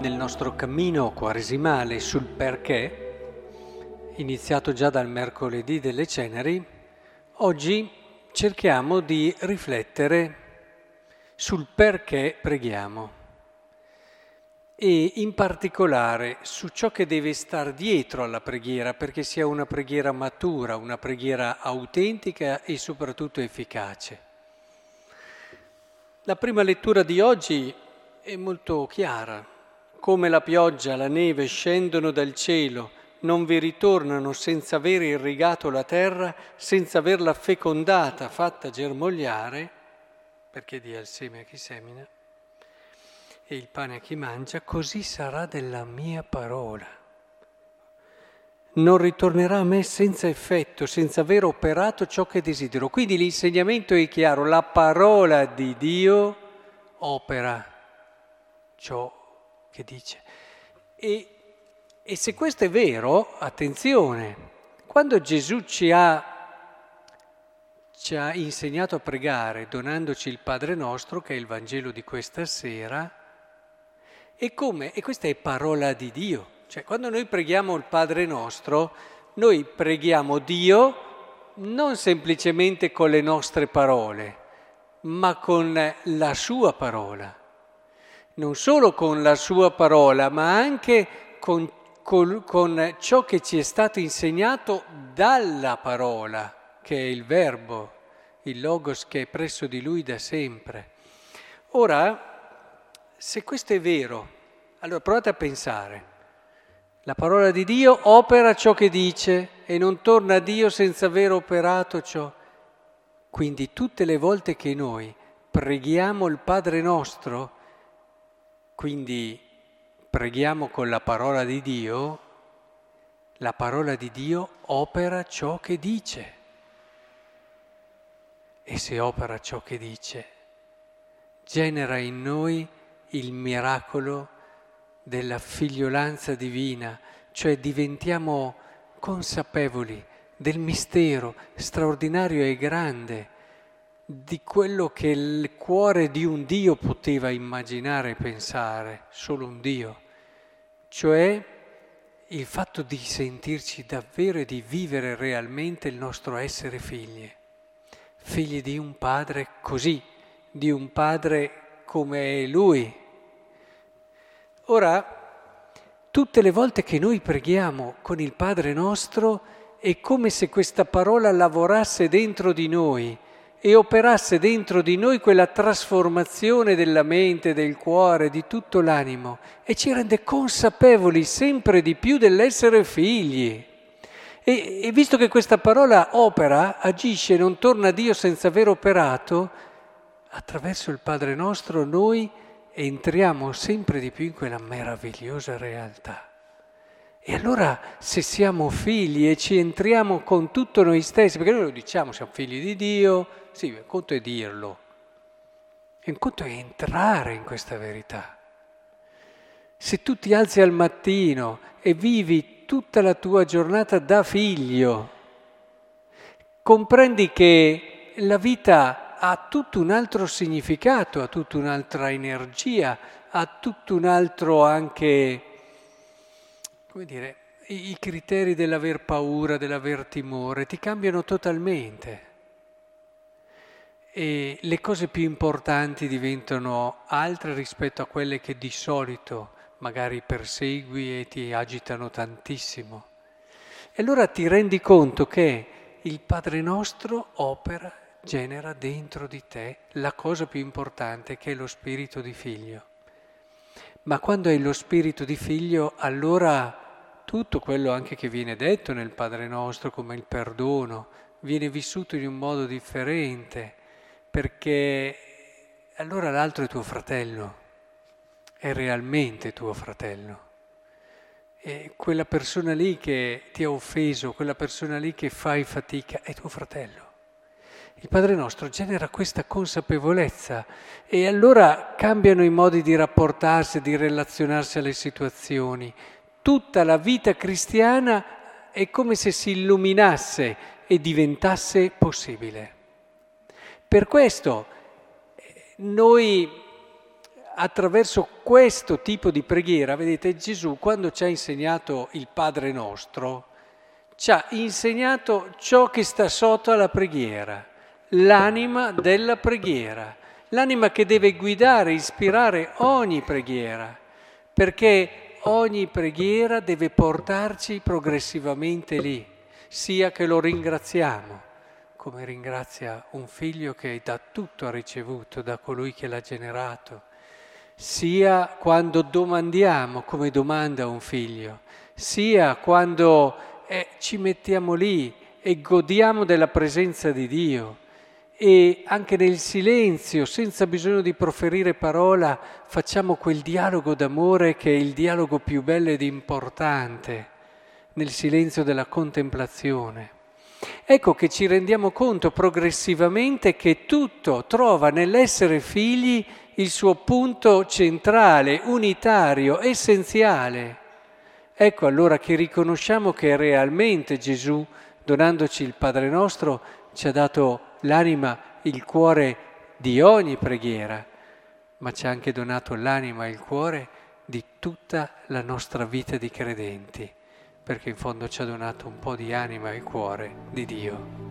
nel nostro cammino quaresimale sul perché, iniziato già dal mercoledì delle ceneri, oggi cerchiamo di riflettere sul perché preghiamo e in particolare su ciò che deve star dietro alla preghiera perché sia una preghiera matura, una preghiera autentica e soprattutto efficace. La prima lettura di oggi è molto chiara. Come la pioggia, la neve scendono dal cielo, non vi ritornano senza aver irrigato la terra, senza averla fecondata, fatta germogliare, perché dia il seme a chi semina e il pane a chi mangia, così sarà della mia parola. Non ritornerà a me senza effetto, senza aver operato ciò che desidero. Quindi l'insegnamento è chiaro, la parola di Dio opera ciò che dice. E, e se questo è vero, attenzione, quando Gesù ci ha ci ha insegnato a pregare donandoci il Padre nostro, che è il Vangelo di questa sera, e come? E questa è parola di Dio. Cioè, quando noi preghiamo il Padre nostro, noi preghiamo Dio non semplicemente con le nostre parole, ma con la sua parola. Non solo con la sua parola, ma anche con, con, con ciò che ci è stato insegnato dalla parola, che è il verbo, il logos che è presso di lui da sempre. Ora, se questo è vero, allora provate a pensare. La parola di Dio opera ciò che dice e non torna a Dio senza aver operato ciò. Quindi tutte le volte che noi preghiamo il Padre nostro, quindi preghiamo con la parola di Dio, la parola di Dio opera ciò che dice. E se opera ciò che dice, genera in noi il miracolo della figliolanza divina, cioè diventiamo consapevoli del mistero straordinario e grande di quello che il cuore di un Dio poteva immaginare e pensare, solo un Dio, cioè il fatto di sentirci davvero e di vivere realmente il nostro essere figli, figli di un padre così, di un padre come è lui, Ora, tutte le volte che noi preghiamo con il Padre nostro è come se questa parola lavorasse dentro di noi e operasse dentro di noi quella trasformazione della mente, del cuore, di tutto l'animo e ci rende consapevoli sempre di più dell'essere figli. E, e visto che questa parola opera, agisce, non torna a Dio senza aver operato, attraverso il Padre nostro noi entriamo sempre di più in quella meravigliosa realtà. E allora se siamo figli e ci entriamo con tutto noi stessi, perché noi lo diciamo, siamo figli di Dio, sì, il conto è dirlo, il conto è entrare in questa verità. Se tu ti alzi al mattino e vivi tutta la tua giornata da figlio, comprendi che la vita ha tutto un altro significato, ha tutta un'altra energia, ha tutto un altro anche, come dire, i, criteri dell'aver paura, dell'aver timore, ti cambiano totalmente. E le cose più importanti diventano altre rispetto a quelle che di solito magari persegui e ti agitano tantissimo. E allora ti rendi conto che il Padre nostro opera genera dentro di te la cosa più importante che è lo spirito di figlio. Ma quando hai lo spirito di figlio, allora tutto quello anche che viene detto nel Padre nostro come il perdono viene vissuto in un modo differente, perché allora l'altro è tuo fratello, è realmente tuo fratello. E quella persona lì che ti ha offeso, quella persona lì che fai fatica, è tuo fratello. Il Padre nostro genera questa consapevolezza e allora cambiano i modi di rapportarsi, di relazionarsi alle situazioni. Tutta la vita cristiana è come se si illuminasse e diventasse possibile. Per questo noi attraverso questo tipo di preghiera, vedete, Gesù quando ci ha insegnato il Padre nostro, ci ha insegnato ciò che sta sotto alla preghiera, l'anima della preghiera, l'anima che deve guidare, ispirare ogni preghiera, perché ogni preghiera deve portarci progressivamente lì, sia che lo ringraziamo come ringrazia un figlio che da tutto ha ricevuto da colui che l'ha generato, sia quando domandiamo come domanda un figlio, sia quando eh, ci mettiamo lì e godiamo della presenza di Dio e anche nel silenzio, senza bisogno di proferire parola, facciamo quel dialogo d'amore che è il dialogo più bello ed importante, nel silenzio della contemplazione. Ecco che ci rendiamo conto progressivamente che tutto trova nell'essere figli il suo punto centrale, unitario, essenziale. Ecco allora che riconosciamo che realmente Gesù, donandoci il Padre nostro, ci ha dato l'anima, il cuore di ogni preghiera, ma ci ha anche donato l'anima e il cuore di tutta la nostra vita di credenti perché in fondo ci ha donato un po' di anima e cuore di Dio.